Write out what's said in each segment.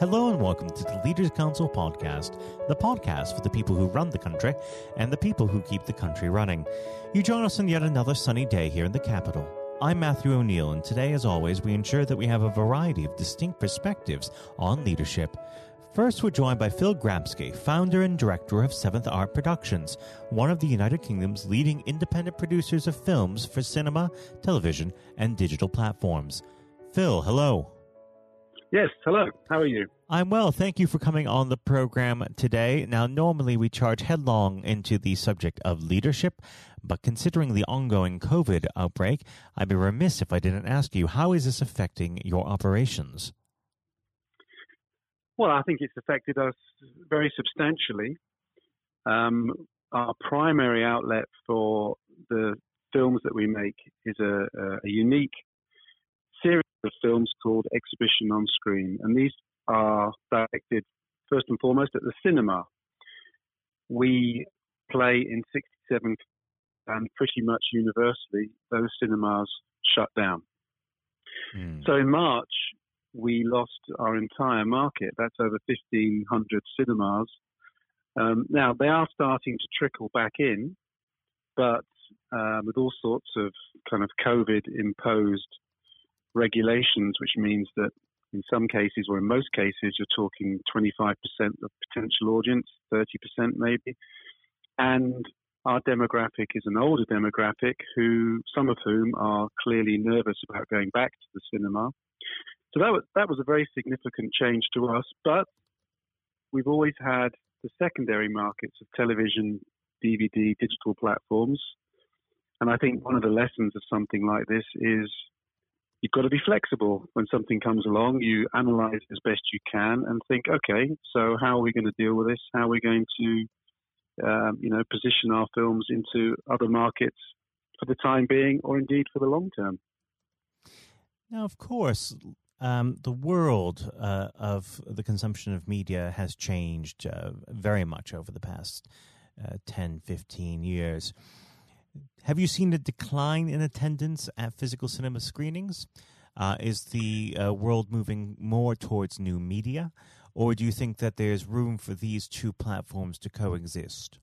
Hello and welcome to the Leaders Council podcast, the podcast for the people who run the country and the people who keep the country running. You join us on yet another sunny day here in the capital. I'm Matthew O'Neill, and today, as always, we ensure that we have a variety of distinct perspectives on leadership. First, we're joined by Phil Grabsky, founder and director of Seventh Art Productions, one of the United Kingdom's leading independent producers of films for cinema, television, and digital platforms. Phil, hello. Yes, hello. How are you? I'm well. Thank you for coming on the program today. Now, normally we charge headlong into the subject of leadership, but considering the ongoing COVID outbreak, I'd be remiss if I didn't ask you how is this affecting your operations? Well, I think it's affected us very substantially. Um, our primary outlet for the films that we make is a, a, unique of films called Exhibition on Screen, and these are directed first and foremost at the cinema. We play in 67 and pretty much universally those cinemas shut down. Mm. So in March, we lost our entire market. That's over 1,500 cinemas. Um, now, they are starting to trickle back in, but um, with all sorts of kind of COVID imposed regulations, which means that in some cases, or in most cases, you're talking 25% of potential audience, 30% maybe. And our demographic is an older demographic who, some of whom are clearly nervous about going back to the cinema. So that was that was a very significant change to us. But we've always had the secondary markets of television, DVD, digital platforms, and I think one of the lessons of something like this is you've got to be flexible when something comes along. You analyze as best you can and think, okay, so how are we going to deal with this? How are we going to, um, you know, position our films into other markets for the time being, or indeed for the long term? Now, of course, um, the world uh, of the consumption of media has changed uh, very much over the past uh, 10, 15 years. Have you seen a decline in attendance at physical cinema screenings? Uh, is the uh, world moving more towards new media, or do you think that there's room for these two platforms to coexist?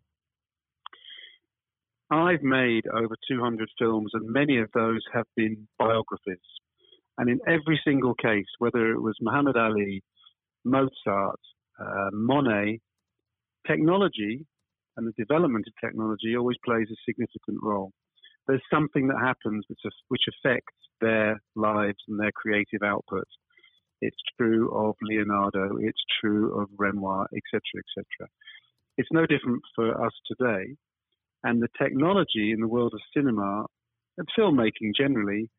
I've made over 200 films, and many of those have been biographies. And in every single case, whether it was Muhammad Ali, Mozart, uh, Monet, technology and the development of technology always plays a significant role. There's something that happens which, which affects their lives and their creative output. It's true of Leonardo, it's true of Renoir, etc., etc. It's no different for us today. And the technology in the world of cinema and filmmaking generally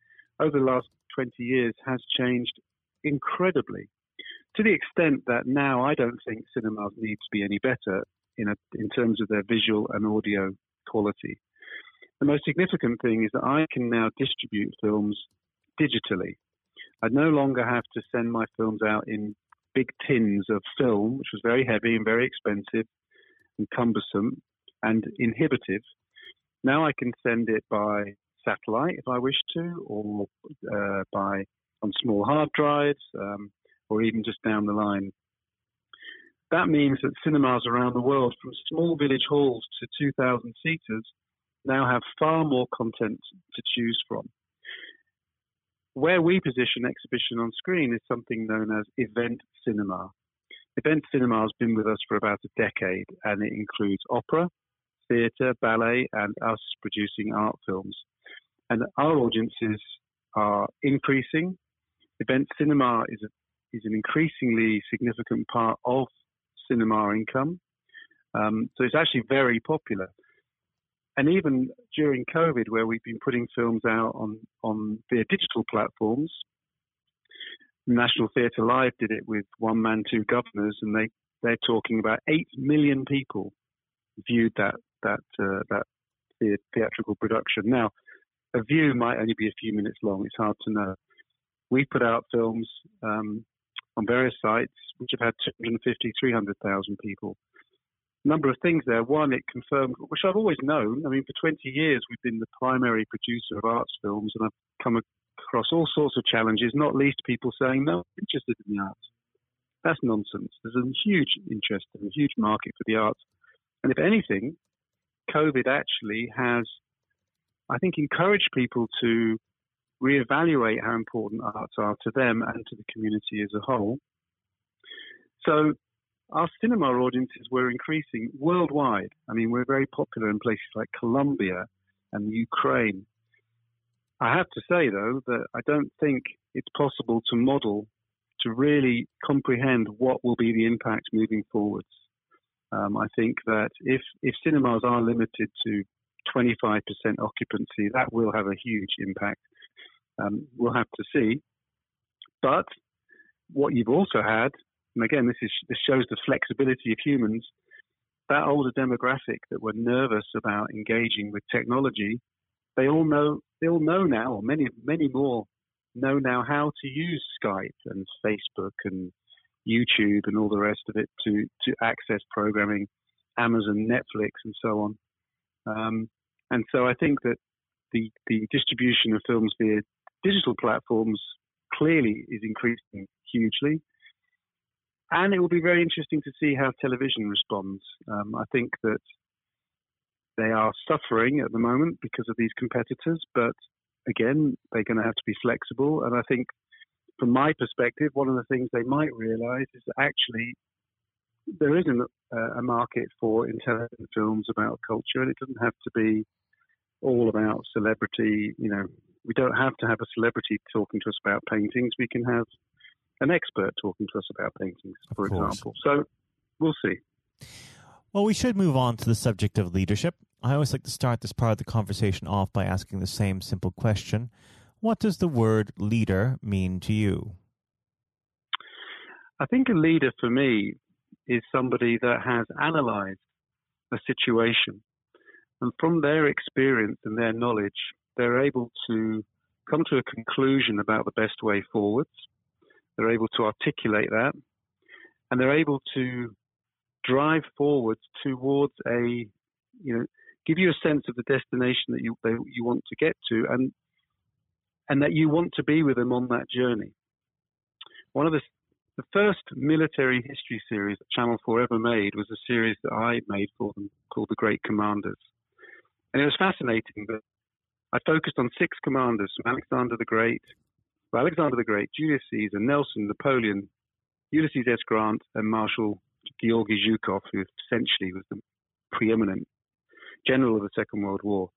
over the last 20 years has changed incredibly to the extent that now I don't think cinemas need to be any better in, a, in terms of their visual and audio quality. The most significant thing is that I can now distribute films digitally. I no longer have to send my films out in big tins of film, which was very heavy and very expensive and cumbersome and inhibitive. Now I can send it by satellite if I wish to, or uh, by on small hard drives, um, or even just down the line. That means that cinemas around the world, from small village halls to 2,000 seaters, now have far more content to choose from. Where we position exhibition on screen is something known as event cinema. Event cinema has been with us for about a decade, and it includes opera, theatre, ballet, and us producing art films and our audiences are increasing. Event cinema is a, is an increasingly significant part of cinema income. Um, so it's actually very popular. And even during COVID, where we've been putting films out on, on their digital platforms, National Theatre Live did it with One Man, Two Guvnors, and they, they're talking about 8 million people viewed that, that, uh, that theatrical production. Now, a view might only be a few minutes long. It's hard to know. We put out films um, on various sites which have had 250, 300,000 people. Number of things there. One, it confirmed, which I've always known. I mean, for 20 years, we've been the primary producer of arts films, and I've come across all sorts of challenges, not least people saying, no, I'm interested in the arts. That's nonsense. There's a huge interest and a huge market for the arts. And if anything, COVID actually has, I think, encouraged people to reevaluate how important arts are to them and to the community as a whole. So our cinema audiences were increasing worldwide. I mean, we're very popular in places like Colombia and Ukraine. I have to say, though, that I don't think it's possible to model to really comprehend what will be the impact moving forwards. Um, I think that if, if cinemas are limited to 25% occupancy, that will have a huge impact. Um, we'll have to see. But what you've also had, and again, this, is, this shows the flexibility of humans, that older demographic that were nervous about engaging with technology, they all know they all know now, or many many more know now how to use Skype and Facebook and YouTube and all the rest of it to to access programming, Amazon, Netflix, and so on. Um, and so I think that the the distribution of films via digital platforms clearly is increasing hugely. And it will be very interesting to see how television responds. Um, I think that they are suffering at the moment because of these competitors, but again, they're going to have to be flexible. And I think, from my perspective, one of the things they might realize is that actually there isn't a market for intelligent films about culture, and it doesn't have to be all about celebrity. You know, we don't have to have a celebrity talking to us about paintings. We can have an expert talking to us about paintings, for example. So we'll see. Well, we should move on to the subject of leadership. I always like to start this part of the conversation off by asking the same simple question What does the word leader mean to you? I think a leader for me is somebody that has analyzed a situation and from their experience and their knowledge, they're able to come to a conclusion about the best way forwards. They're able to articulate that and they're able to drive forwards towards a, you know, give you a sense of the destination that you you want to get to, and and that you want to be with them on that journey. One of the the first military history series that Channel 4 ever made was a series that I made for them called The Great Commanders. And it was fascinating that I focused on six commanders from Alexander the Great, well, Alexander the Great, Julius Caesar, Nelson, Napoleon, Ulysses S. Grant, and Marshal Georgy Zhukov, who essentially was the preeminent general of the Second World War.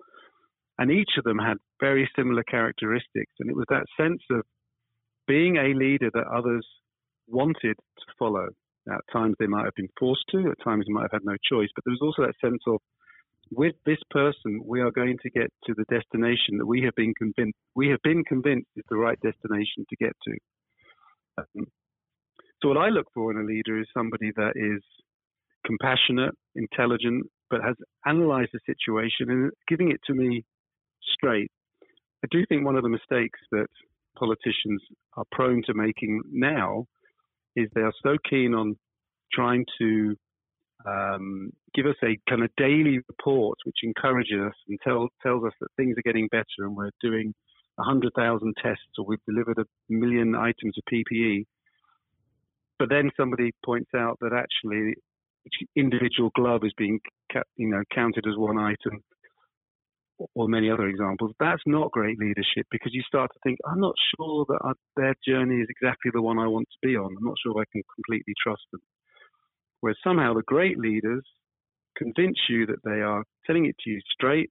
And each of them had very similar characteristics. And it was that sense of being a leader that others wanted to follow. Now, at times they might have been forced to, at times they might have had no choice, but there was also that sense of with this person, we are going to get to the destination that we have been convinced we have been convinced is the right destination to get to. Um, so, what I look for in a leader is somebody that is compassionate, intelligent, but has analysed the situation and giving it to me straight. I do think one of the mistakes that politicians are prone to making now is they are so keen on trying to um, give us a kind of daily report which encourages us and tell, tells us that things are getting better and we're doing 100,000 tests or we've delivered a million items of PPE. But then somebody points out that actually each individual glove is being you know counted as one item or many other examples. That's not great leadership because you start to think i'm not sure that I, their journey is exactly the one i want to be on. I'm not sure i can completely trust them whereas somehow the great leaders convince you that they are telling it to you straight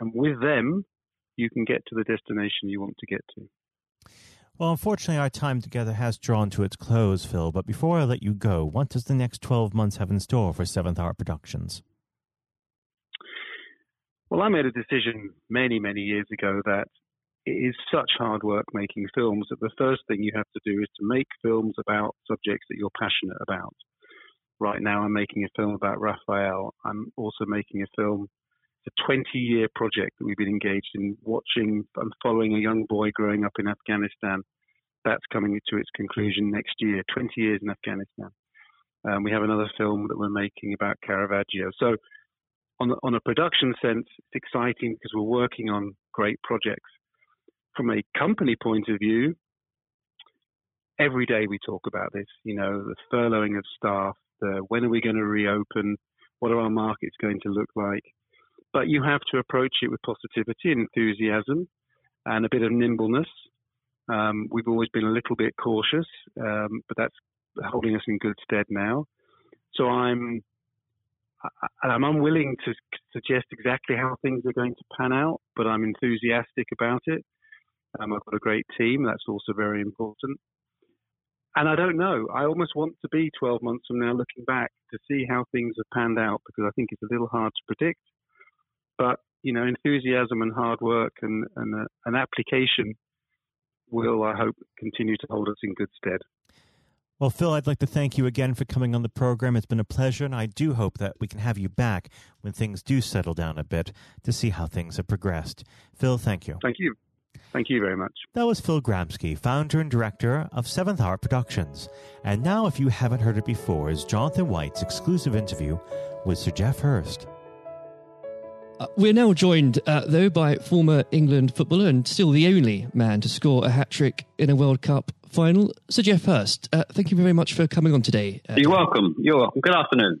and with them you can get to the destination you want to get to well, unfortunately, our time together has drawn to its close, Phil. But before I let you go, what does the next 12 months have in store for Seventh Art Productions? Well, I made a decision many, many years ago that it is such hard work making films that the first thing you have to do is to make films about subjects that you're passionate about. Right now, I'm making a film about Raphael. I'm also making a film a 20 year project that we've been engaged in watching and following a young boy growing up in Afghanistan. That's coming to its conclusion next year, 20 years in Afghanistan. Um, we have another film that we're making about Caravaggio. So, on, on a production sense, it's exciting because we're working on great projects. From a company point of view, every day we talk about this. You know, the furloughing of staff, the when are we going to reopen, what are our markets going to look like. But you have to approach it with positivity and enthusiasm and a bit of nimbleness. Um, we've always been a little bit cautious, um, but that's holding us in good stead now. So I'm I'm unwilling to suggest exactly how things are going to pan out, but I'm enthusiastic about it. Um, I've got a great team. That's also very important. And I don't know. I almost want to be 12 months from now looking back to see how things have panned out because I think it's a little hard to predict. But, you know, enthusiasm and hard work and, and uh, an application will, I hope, continue to hold us in good stead. Well, Phil, I'd like to thank you again for coming on the program. It's been a pleasure, and I do hope that we can have you back when things do settle down a bit to see how things have progressed. Phil, thank you. Thank you. Thank you very much. That was Phil Grabsky, founder and director of Seventh Art Productions. And now, if you haven't heard it before, is Jonathan White's exclusive interview with Sir Geoff Hurst. Uh, we're now joined, uh, though, by former England footballer and still the only man to score a hat trick in a World Cup final, Sir Geoff Hurst. Uh, thank you very much for coming on today. Uh, You're welcome. You're welcome. Good afternoon.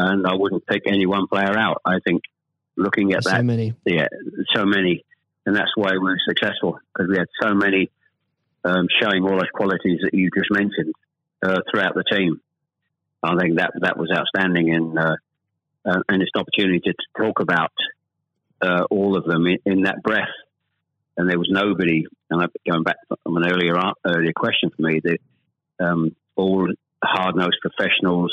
and I wouldn't pick any one player out. I think looking at There's that, so many, yeah, so many, and that's why we were successful because we had so many um, showing all those qualities that you just mentioned uh, throughout the team. I think that that was outstanding, and uh, uh, and it's an opportunity to, to talk about uh, all of them in, in, that breath. And there was nobody, and going back from an earlier earlier question for me, that um, all hard nosed professionals,